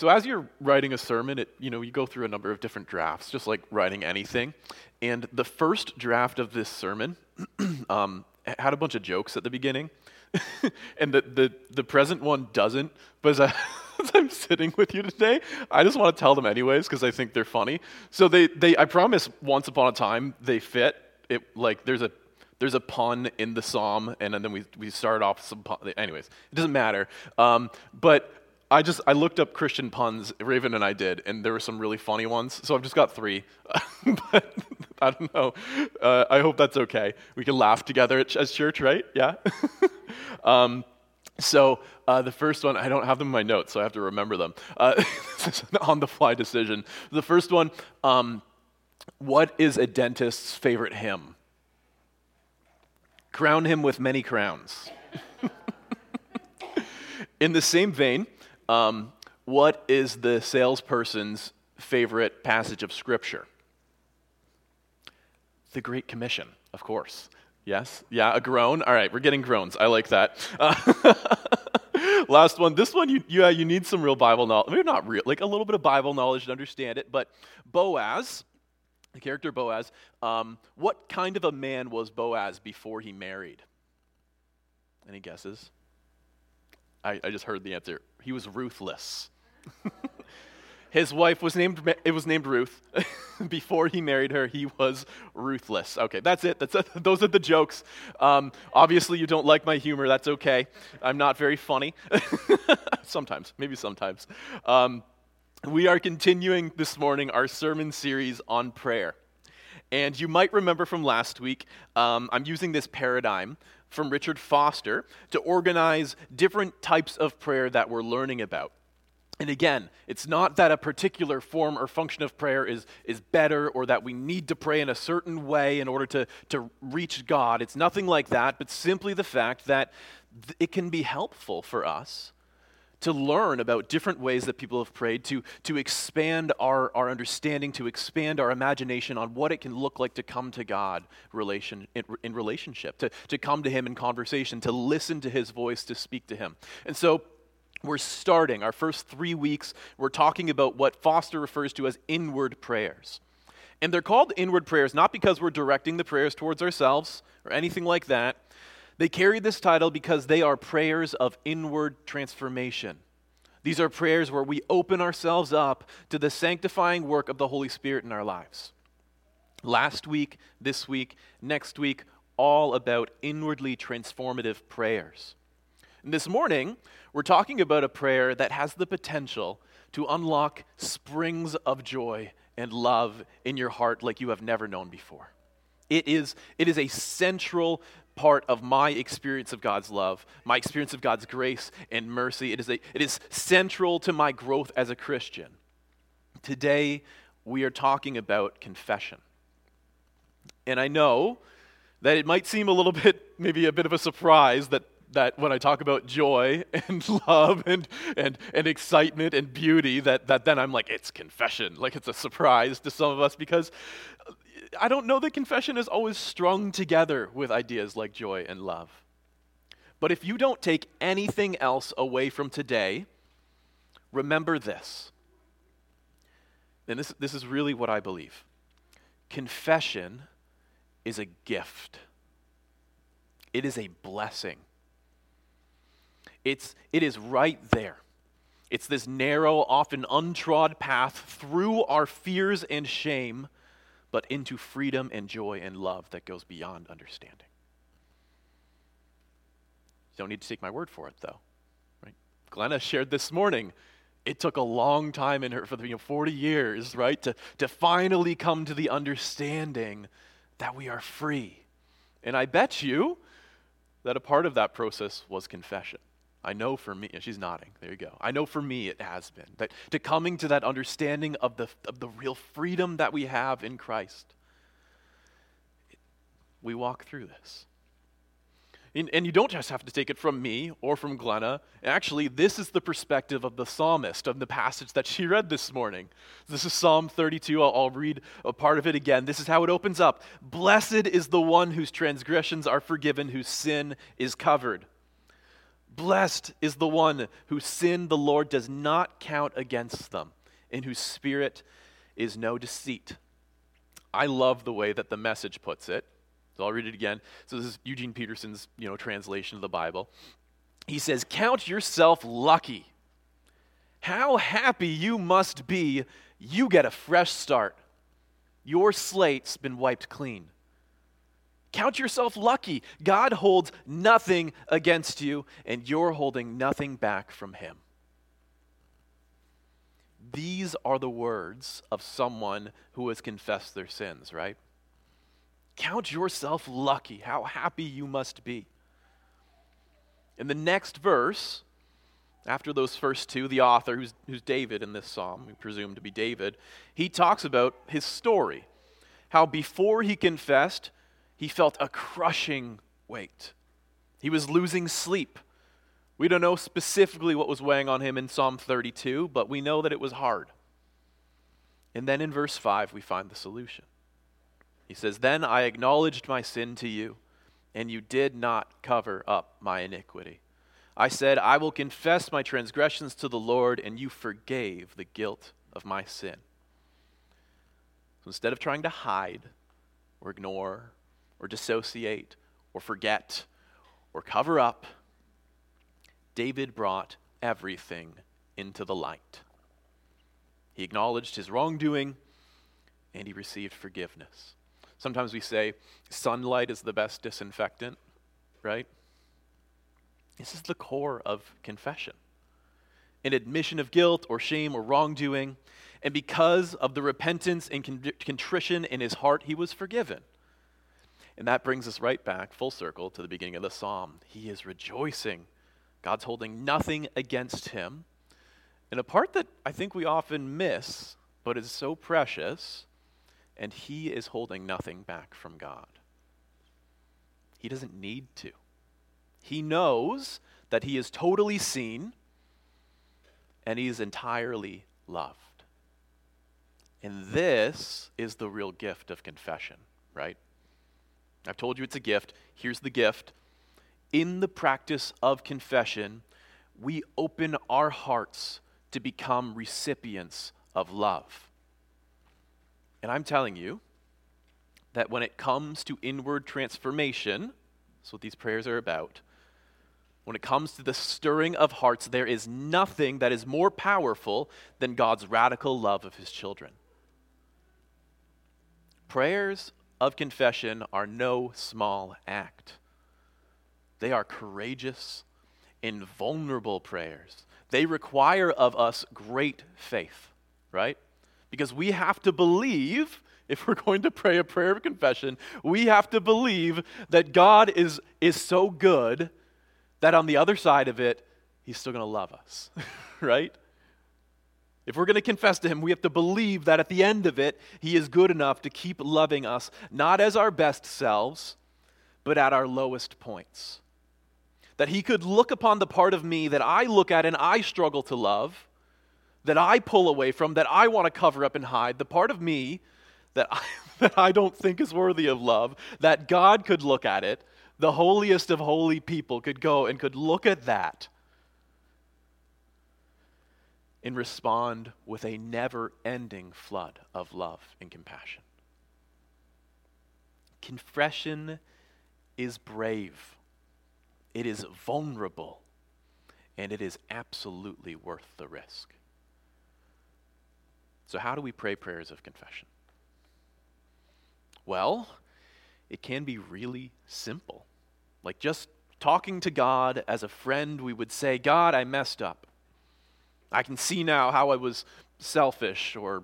So as you're writing a sermon, it, you know, you go through a number of different drafts, just like writing anything. And the first draft of this sermon um, had a bunch of jokes at the beginning. and the, the, the present one doesn't. But as, I, as I'm sitting with you today, I just want to tell them anyways because I think they're funny. So they, they, I promise, once upon a time, they fit. It, like, there's a there's a pun in the psalm, and then we, we start off some pun. Anyways, it doesn't matter. Um, but I just I looked up Christian puns. Raven and I did, and there were some really funny ones. So I've just got three. but I don't know. Uh, I hope that's okay. We can laugh together at, as church, right? Yeah. um, so uh, the first one, I don't have them in my notes, so I have to remember them. Uh, on the fly decision. The first one, um, what is a dentist's favorite hymn? Crown him with many crowns. in the same vein, um, what is the salesperson's favorite passage of Scripture? The Great Commission, of course. Yes? Yeah, a groan? All right, we're getting groans. I like that. Uh, last one. This one, you, yeah, you need some real Bible knowledge. Maybe not real, like a little bit of Bible knowledge to understand it. But Boaz, the character Boaz, um, what kind of a man was Boaz before he married? Any guesses? I, I just heard the answer. He was ruthless. His wife was named it was named Ruth. Before he married her, he was ruthless. Okay, that's it. That's those are the jokes. Um, obviously, you don't like my humor. That's okay. I'm not very funny. sometimes, maybe sometimes. Um, we are continuing this morning our sermon series on prayer. And you might remember from last week, um, I'm using this paradigm from Richard Foster to organize different types of prayer that we're learning about. And again, it's not that a particular form or function of prayer is, is better or that we need to pray in a certain way in order to, to reach God. It's nothing like that, but simply the fact that th- it can be helpful for us to learn about different ways that people have prayed, to, to expand our, our understanding, to expand our imagination on what it can look like to come to God relation, in, in relationship, to, to come to Him in conversation, to listen to His voice, to speak to Him. And so, we're starting our first three weeks, we're talking about what Foster refers to as inward prayers. And they're called inward prayers not because we're directing the prayers towards ourselves or anything like that they carry this title because they are prayers of inward transformation. These are prayers where we open ourselves up to the sanctifying work of the Holy Spirit in our lives. Last week, this week, next week, all about inwardly transformative prayers. And this morning, we're talking about a prayer that has the potential to unlock springs of joy and love in your heart like you have never known before. It is, it is a central part of my experience of God's love, my experience of God's grace and mercy. It is, a, it is central to my growth as a Christian. Today, we are talking about confession. And I know that it might seem a little bit, maybe a bit of a surprise that, that when I talk about joy and love and, and, and excitement and beauty, that, that then I'm like, it's confession. Like it's a surprise to some of us because I don't know that confession is always strung together with ideas like joy and love. But if you don't take anything else away from today, remember this. And this, this is really what I believe confession is a gift, it is a blessing. It's, it is right there. It's this narrow, often untrod path through our fears and shame but into freedom and joy and love that goes beyond understanding. You don't need to take my word for it, though. Right? Glenna shared this morning. It took a long time in her for the you know, 40 years, right, to, to finally come to the understanding that we are free. And I bet you that a part of that process was confession. I know for me, she's nodding, there you go. I know for me it has been. That to coming to that understanding of the, of the real freedom that we have in Christ, we walk through this. And, and, you don't just have to take it from me or from Glenna. Actually, this is the perspective of the psalmist, of the passage that she read this morning. This is Psalm 32. I'll, I'll read a part of it again. This is how it opens up Blessed is the one whose transgressions are forgiven, whose sin is covered. Blessed is the one whose sin the Lord does not count against them, in whose spirit is no deceit. I love the way that the message puts it. So I'll read it again. So this is Eugene Peterson's, you know, translation of the Bible. He says, "Count yourself lucky. How happy you must be you get a fresh start. Your slate's been wiped clean. Count yourself lucky. God holds nothing against you, and you're holding nothing back from Him. These are the words of someone who has confessed their sins, right? Count yourself lucky. How happy you must be. In the next verse, after those first two, the author, who's, who's David in this psalm, we presume to be David, he talks about his story. How before he confessed, he felt a crushing weight. He was losing sleep. We don't know specifically what was weighing on him in Psalm 32, but we know that it was hard. And then in verse 5, we find the solution. He says, Then I acknowledged my sin to you, and you did not cover up my iniquity. I said, I will confess my transgressions to the Lord, and you forgave the guilt of my sin. So instead of trying to hide or ignore or dissociate or forget or cover up, David brought everything into the light. He acknowledged his wrongdoing and he received forgiveness. Sometimes we say sunlight is the best disinfectant, right? This is the core of confession an admission of guilt or shame or wrongdoing. And because of the repentance and contrition in his heart, he was forgiven. And that brings us right back, full circle, to the beginning of the psalm. He is rejoicing. God's holding nothing against him. And a part that I think we often miss, but is so precious, and he is holding nothing back from God. He doesn't need to. He knows that he is totally seen and he is entirely loved. And this is the real gift of confession, right? I've told you it's a gift. Here's the gift. In the practice of confession, we open our hearts to become recipients of love. And I'm telling you that when it comes to inward transformation, that's what these prayers are about, when it comes to the stirring of hearts, there is nothing that is more powerful than God's radical love of his children. Prayers of confession are no small act. They are courageous and vulnerable prayers. They require of us great faith, right? Because we have to believe, if we're going to pray a prayer of confession, we have to believe that God is, is so good that on the other side of it, he's still going to love us, right? If we're going to confess to him, we have to believe that at the end of it, he is good enough to keep loving us, not as our best selves, but at our lowest points. That he could look upon the part of me that I look at and I struggle to love, that I pull away from, that I want to cover up and hide, the part of me that I, that I don't think is worthy of love, that God could look at it the holiest of holy people could go and could look at that and respond with a never ending flood of love and compassion. Confession is brave, it is vulnerable, and it is absolutely worth the risk. So, how do we pray prayers of confession? Well, it can be really simple. Like just talking to God as a friend, we would say, God, I messed up. I can see now how I was selfish or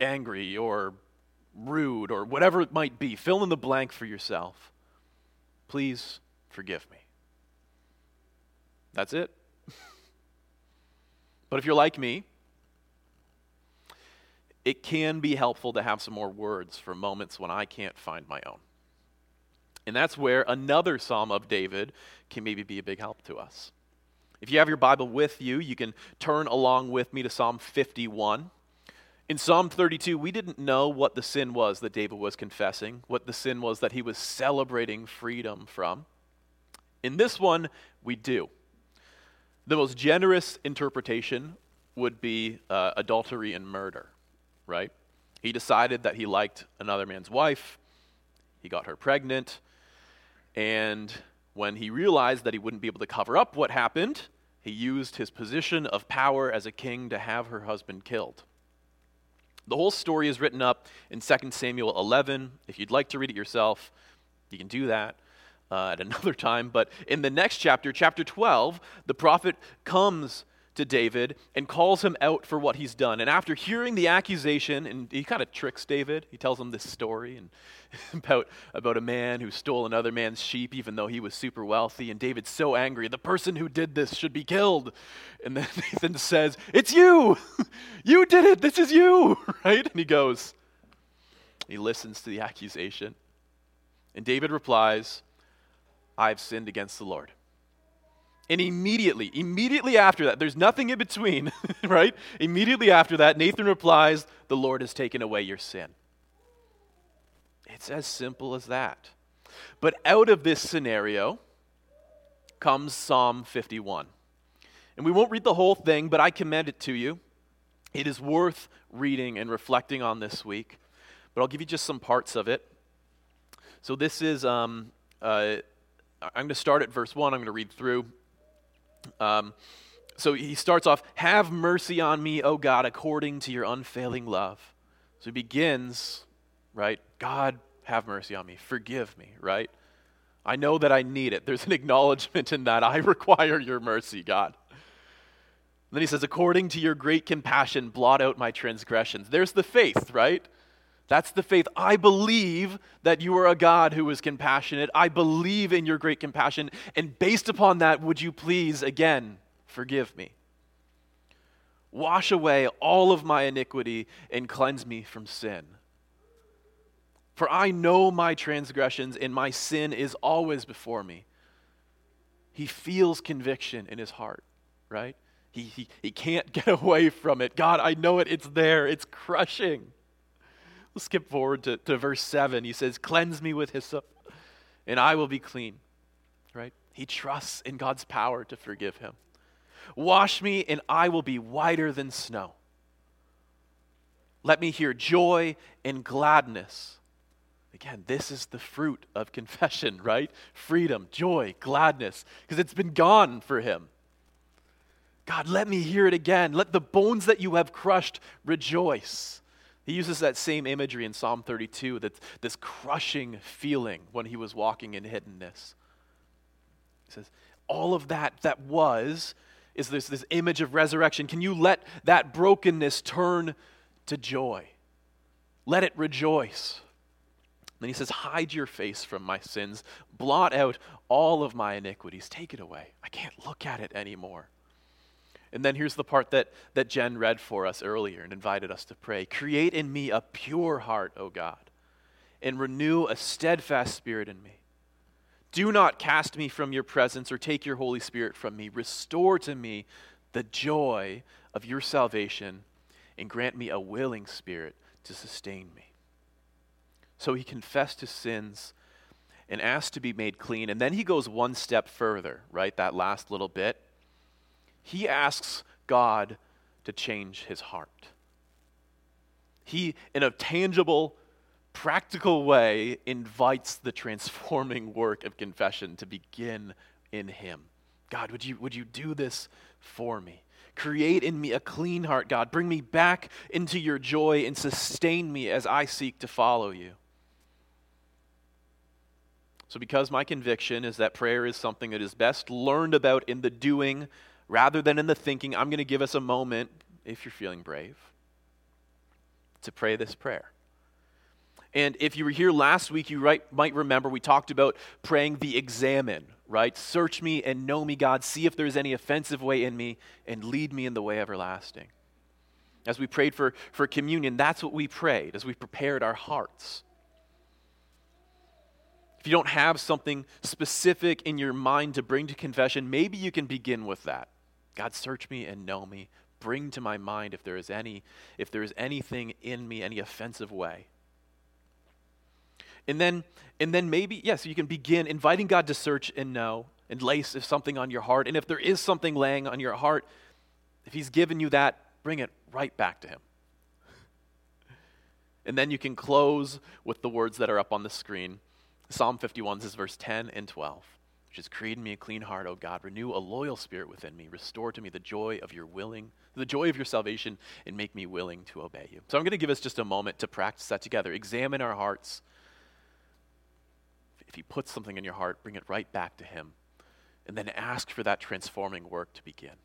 angry or rude or whatever it might be. Fill in the blank for yourself. Please forgive me. That's it. but if you're like me, it can be helpful to have some more words for moments when I can't find my own. And that's where another Psalm of David can maybe be a big help to us. If you have your Bible with you, you can turn along with me to Psalm 51. In Psalm 32, we didn't know what the sin was that David was confessing, what the sin was that he was celebrating freedom from. In this one, we do. The most generous interpretation would be uh, adultery and murder, right? He decided that he liked another man's wife, he got her pregnant, and when he realized that he wouldn't be able to cover up what happened, he used his position of power as a king to have her husband killed. The whole story is written up in 2 Samuel 11. If you'd like to read it yourself, you can do that uh, at another time. But in the next chapter, chapter 12, the prophet comes to David and calls him out for what he's done. And after hearing the accusation, and he kind of tricks David, he tells him this story and about, about a man who stole another man's sheep even though he was super wealthy. And David's so angry, the person who did this should be killed. And then Nathan says, It's you! you did it! This is you! Right? And he goes, he listens to the accusation. And David replies, I've sinned against the Lord. And immediately, immediately after that, there's nothing in between, right? Immediately after that, Nathan replies, The Lord has taken away your sin. It's as simple as that. But out of this scenario comes Psalm 51. And we won't read the whole thing, but I commend it to you. It is worth reading and reflecting on this week. But I'll give you just some parts of it. So this is, um, uh, I'm going to start at verse 1. I'm going to read through. Um, so he starts off, Have mercy on me, O God, according to your unfailing love. So he begins, right? God, have mercy on me. Forgive me, right? I know that I need it. There's an acknowledgement in that. I require your mercy, God. And then he says, According to your great compassion, blot out my transgressions. There's the faith, right? That's the faith. I believe that you are a God who is compassionate. I believe in your great compassion. And based upon that, would you please, again, forgive me? Wash away all of my iniquity and cleanse me from sin. For I know my transgressions, and my sin is always before me. He feels conviction in his heart, right? He, he, he can't get away from it. God, I know it. It's there. It's crushing. We'll skip forward to, to verse 7. He says, Cleanse me with hyssop, and I will be clean. Right? He trusts in God's power to forgive him. Wash me, and I will be whiter than snow. Let me hear joy and gladness. Again, this is the fruit of confession, right? Freedom, joy, gladness, because it's been gone for him. God, let me hear it again. Let the bones that you have crushed rejoice. He uses that same imagery in Psalm 32, that this crushing feeling when he was walking in hiddenness. He says, all of that that was is this, this image of resurrection. Can you let that brokenness turn to joy? Let it rejoice. Then he says, Hide your face from my sins, blot out all of my iniquities, take it away. I can't look at it anymore. And then here's the part that, that Jen read for us earlier and invited us to pray Create in me a pure heart, O God, and renew a steadfast spirit in me. Do not cast me from your presence or take your Holy Spirit from me. Restore to me the joy of your salvation and grant me a willing spirit to sustain me. So he confessed his sins and asked to be made clean. And then he goes one step further, right? That last little bit he asks God to change his heart. He, in a tangible, practical way, invites the transforming work of confession to begin in him. God, would you, would you do this for me? Create in me a clean heart, God. Bring me back into your joy and sustain me as I seek to follow you. So, because my conviction is that prayer is something that is best learned about in the doing rather than in the thinking, I'm going to give us a moment, if you're feeling brave, to pray this prayer. And if you were here last week, you right, might remember we talked about praying the examen, right? Search me and know me, God. See if there's any offensive way in me and lead me in the way everlasting. As we prayed for, for communion, that's what we prayed as we prepared our hearts. If you don't have something specific in your mind to bring to confession, maybe you can begin with that. God, search me and know me. Bring to my mind if there is any, if there is anything in me, any offensive way. And then, and then maybe, yes, you can begin inviting God to search and know. and lay something on your heart. And if there is something laying on your heart, if He's given you that, bring it right back to Him. And then you can close with the words that are up on the screen. Psalm 51 says, verse 10 and 12, is Create in me a clean heart, O God. Renew a loyal spirit within me. Restore to me the joy of your willing, the joy of your salvation, and make me willing to obey you. So I'm going to give us just a moment to practice that together. Examine our hearts. If He puts something in your heart, bring it right back to Him. And then ask for that transforming work to begin.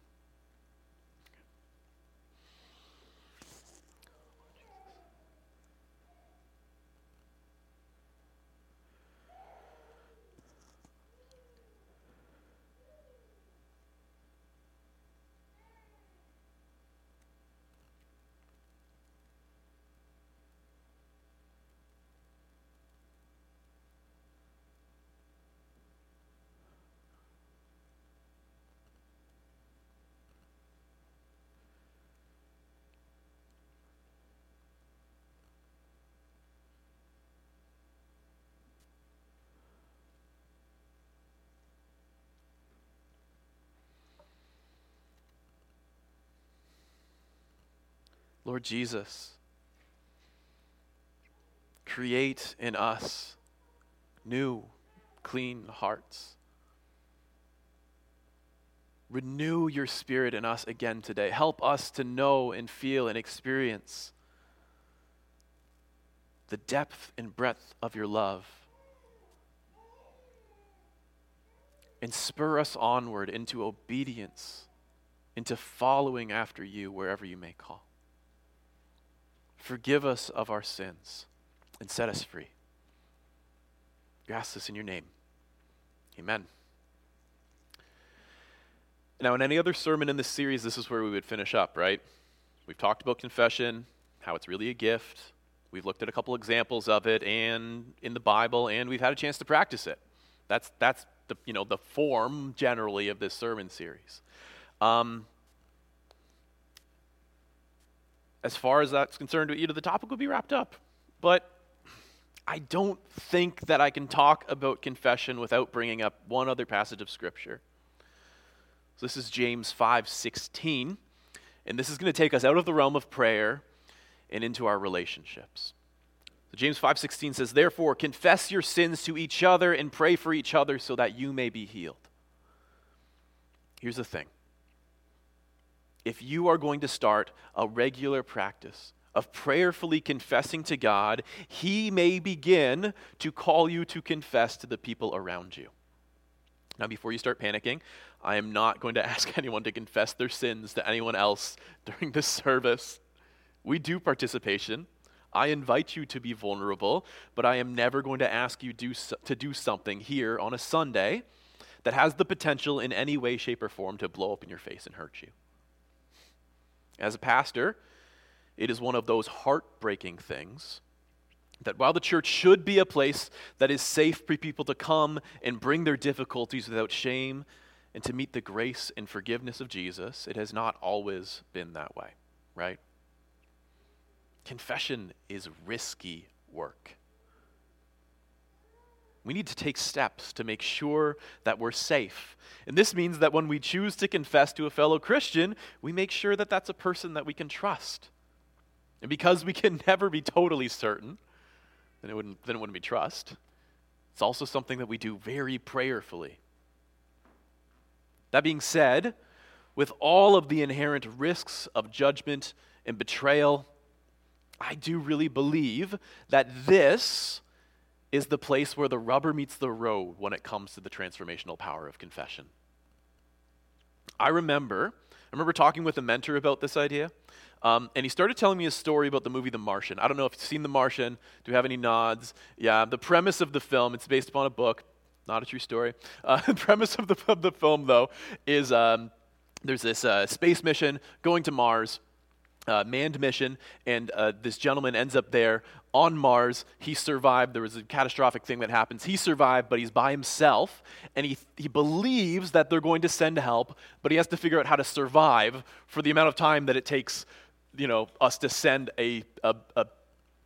Lord Jesus, create in us new, clean hearts. Renew your spirit in us again today. Help us to know and feel and experience the depth and breadth of your love. And spur us onward into obedience, into following after you wherever you may call. Forgive us of our sins and set us free. We ask this in your name. Amen. Now, in any other sermon in this series, this is where we would finish up, right? We've talked about confession, how it's really a gift. We've looked at a couple examples of it and in the Bible, and we've had a chance to practice it. That's, that's the, you know, the form generally of this sermon series. Um, as far as that's concerned, you know, the topic would be wrapped up. But I don't think that I can talk about confession without bringing up one other passage of Scripture. So this is James 5:16, and this is going to take us out of the realm of prayer and into our relationships. So James 5:16 says, "Therefore confess your sins to each other and pray for each other so that you may be healed." Here's the thing if you are going to start a regular practice of prayerfully confessing to God, He may begin to call you to confess to the people around you. Now, before you start panicking, I am not going to ask anyone to confess their sins to anyone else during this service. We do participation. I invite you to be vulnerable, but I am never going to ask you do, to do something here on a Sunday that has the potential in any way, shape, or form to blow up in your face and hurt you. As a pastor, it is one of those heartbreaking things that while the church should be a place that is safe for people to come and bring their difficulties without shame and to meet the grace and forgiveness of Jesus, it has not always been that way, right? Confession is risky work. We need to take steps to make sure that we're safe. And this means that when we choose to confess to a fellow Christian, we make sure that that's a person that we can trust. And because we can never be totally certain, then it wouldn't, then it wouldn't be trust. It's also something that we do very prayerfully. That being said, with all of the inherent risks of judgment and betrayal, I do really believe that this is the place where the rubber meets the road when it comes to the transformational power of confession. I remember, I remember talking with a mentor about this idea, um, and he started telling me a story about the movie The Martian. I don't know if you've seen The Martian. Do you have any nods? Yeah, the premise of the film, it's based upon a book, not a true story. Uh, the premise of the, of the film, though, is um, there's this uh, space mission going to Mars uh, manned mission, and uh, this gentleman ends up there on Mars. He survived. There was a catastrophic thing that happens. He survived, but he's by himself, and he, he believes that they're going to send help, but he has to figure out how to survive for the amount of time that it takes, you know, us to send a, a, a,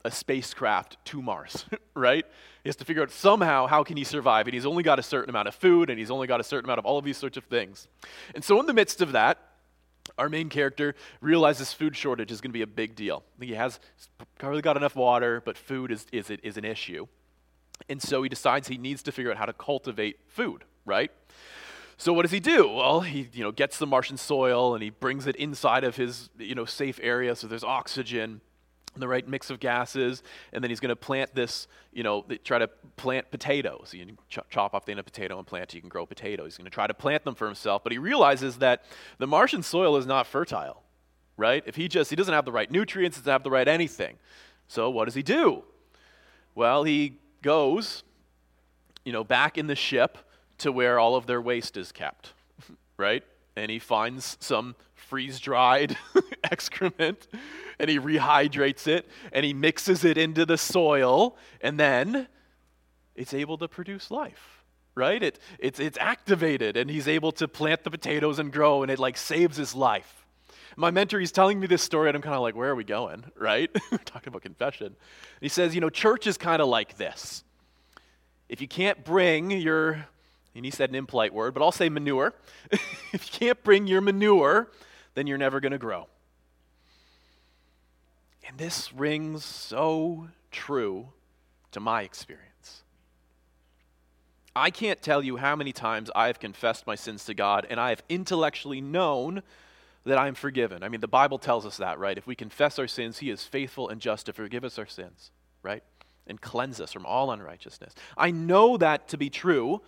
a spacecraft to Mars, right? He has to figure out somehow how can he survive, and he's only got a certain amount of food, and he's only got a certain amount of all of these sorts of things. And so, in the midst of that, our main character realizes food shortage is going to be a big deal. He has probably got enough water, but food is, is, is an issue. And so he decides he needs to figure out how to cultivate food, right? So what does he do? Well, he you know gets the Martian soil and he brings it inside of his you know safe area so there's oxygen the right mix of gases, and then he's going to plant this, you know, try to plant potatoes. You can ch- chop off the end of a potato and plant it, you can grow potatoes. He's going to try to plant them for himself, but he realizes that the Martian soil is not fertile, right? If he just, he doesn't have the right nutrients, doesn't have the right anything. So what does he do? Well, he goes, you know, back in the ship to where all of their waste is kept, right? And he finds some freeze dried excrement and he rehydrates it and he mixes it into the soil and then it's able to produce life right? It, it's, it's activated and he's able to plant the potatoes and grow and it like saves his life. My mentor he's telling me this story and i'm kind of like where are we going? Right? We're talking about confession. And he says you know church is kind of like this. If you can't bring your and he said an impolite word but i'll say manure. If you can't bring your manure then you're never going to grow and this rings so true to my experience. I can't tell you how many times I have confessed my sins to God and I have intellectually known that I am forgiven. I mean, the Bible tells us that, right? If we confess our sins, He is faithful and just to forgive us our sins, right? And cleanse us from all unrighteousness. I know that to be true.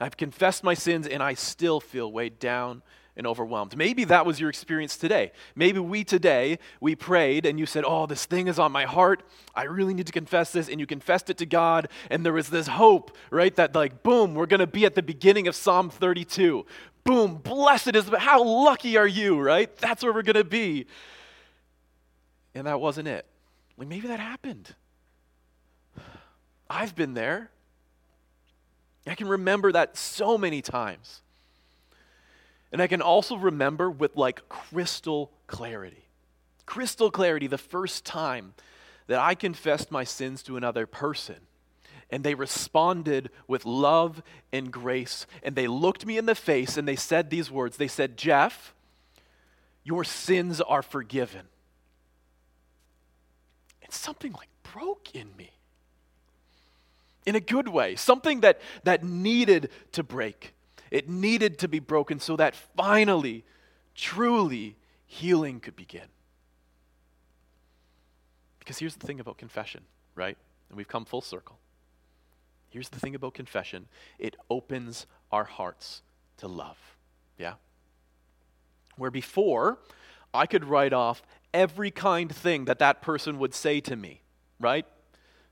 I've confessed my sins and I still feel weighed down and overwhelmed. Maybe that was your experience today. Maybe we today, we prayed and you said, Oh, this thing is on my heart. I really need to confess this. And you confessed it to God. And there was this hope, right? That, like, boom, we're going to be at the beginning of Psalm 32. Boom, blessed is, the how lucky are you, right? That's where we're going to be. And that wasn't it. Like, maybe that happened. I've been there. I can remember that so many times. And I can also remember with like crystal clarity, crystal clarity, the first time that I confessed my sins to another person. And they responded with love and grace. And they looked me in the face and they said these words They said, Jeff, your sins are forgiven. And something like broke in me in a good way, something that, that needed to break. It needed to be broken so that finally, truly, healing could begin. Because here's the thing about confession, right? And we've come full circle. Here's the thing about confession it opens our hearts to love. Yeah? Where before, I could write off every kind thing that that person would say to me, right?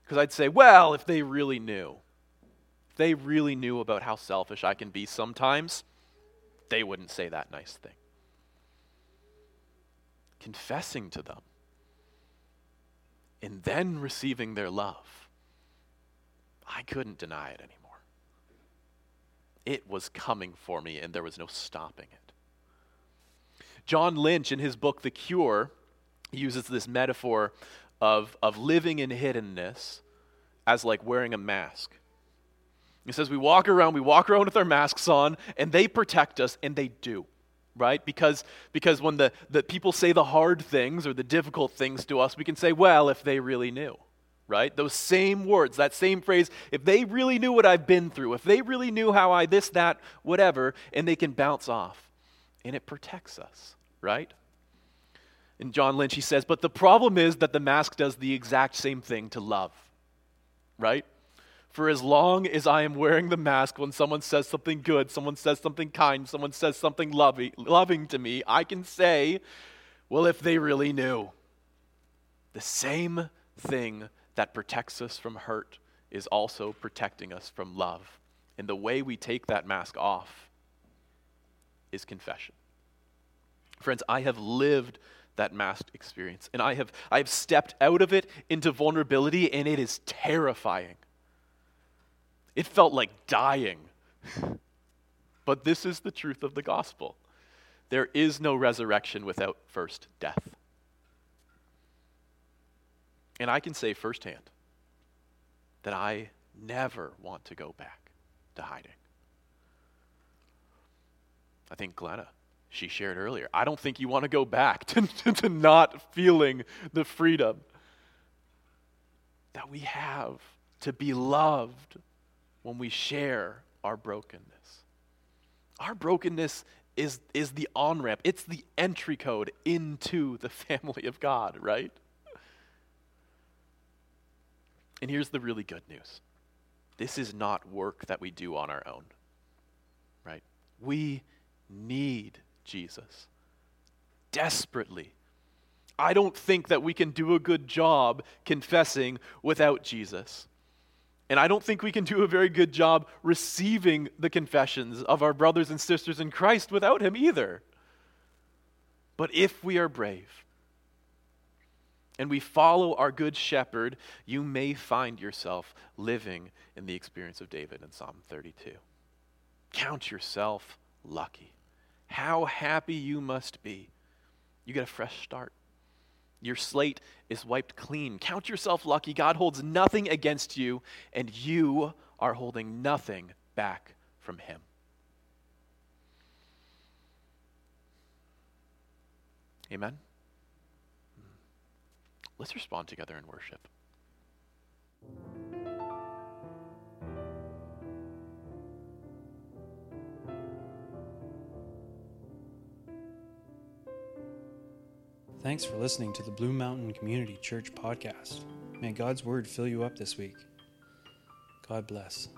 Because I'd say, well, if they really knew, they really knew about how selfish I can be sometimes, they wouldn't say that nice thing. Confessing to them and then receiving their love, I couldn't deny it anymore. It was coming for me, and there was no stopping it. John Lynch, in his book, The Cure, uses this metaphor of, of living in hiddenness as like wearing a mask. He says we walk around, we walk around with our masks on, and they protect us, and they do, right? Because, because when the, the people say the hard things or the difficult things to us, we can say, well, if they really knew, right? Those same words, that same phrase, if they really knew what I've been through, if they really knew how I this, that, whatever, and they can bounce off. And it protects us, right? And John Lynch, he says, but the problem is that the mask does the exact same thing to love, right? For as long as I am wearing the mask, when someone says something good, someone says something kind, someone says something loving, loving to me, I can say, well, if they really knew. The same thing that protects us from hurt is also protecting us from love. And the way we take that mask off is confession. Friends, I have lived that masked experience, and I have, I have stepped out of it into vulnerability, and it is terrifying. It felt like dying. but this is the truth of the gospel there is no resurrection without first death. And I can say firsthand that I never want to go back to hiding. I think Glenna, she shared earlier, I don't think you want to go back to, to not feeling the freedom that we have to be loved when we share our brokenness. Our brokenness is, is the on ramp, it's the entry code into the family of God, right? And here's the really good news this is not work that we do on our own, right? We need Jesus desperately. I don't think that we can do a good job confessing without Jesus. And I don't think we can do a very good job receiving the confessions of our brothers and sisters in Christ without Him either. But if we are brave and we follow our good shepherd, you may find yourself living in the experience of David in Psalm 32. Count yourself lucky. How happy you must be. You get a fresh start. Your slate is wiped clean. Count yourself lucky. God holds nothing against you, and you are holding nothing back from Him. Amen? Let's respond together in worship. Thanks for listening to the Blue Mountain Community Church podcast. May God's word fill you up this week. God bless.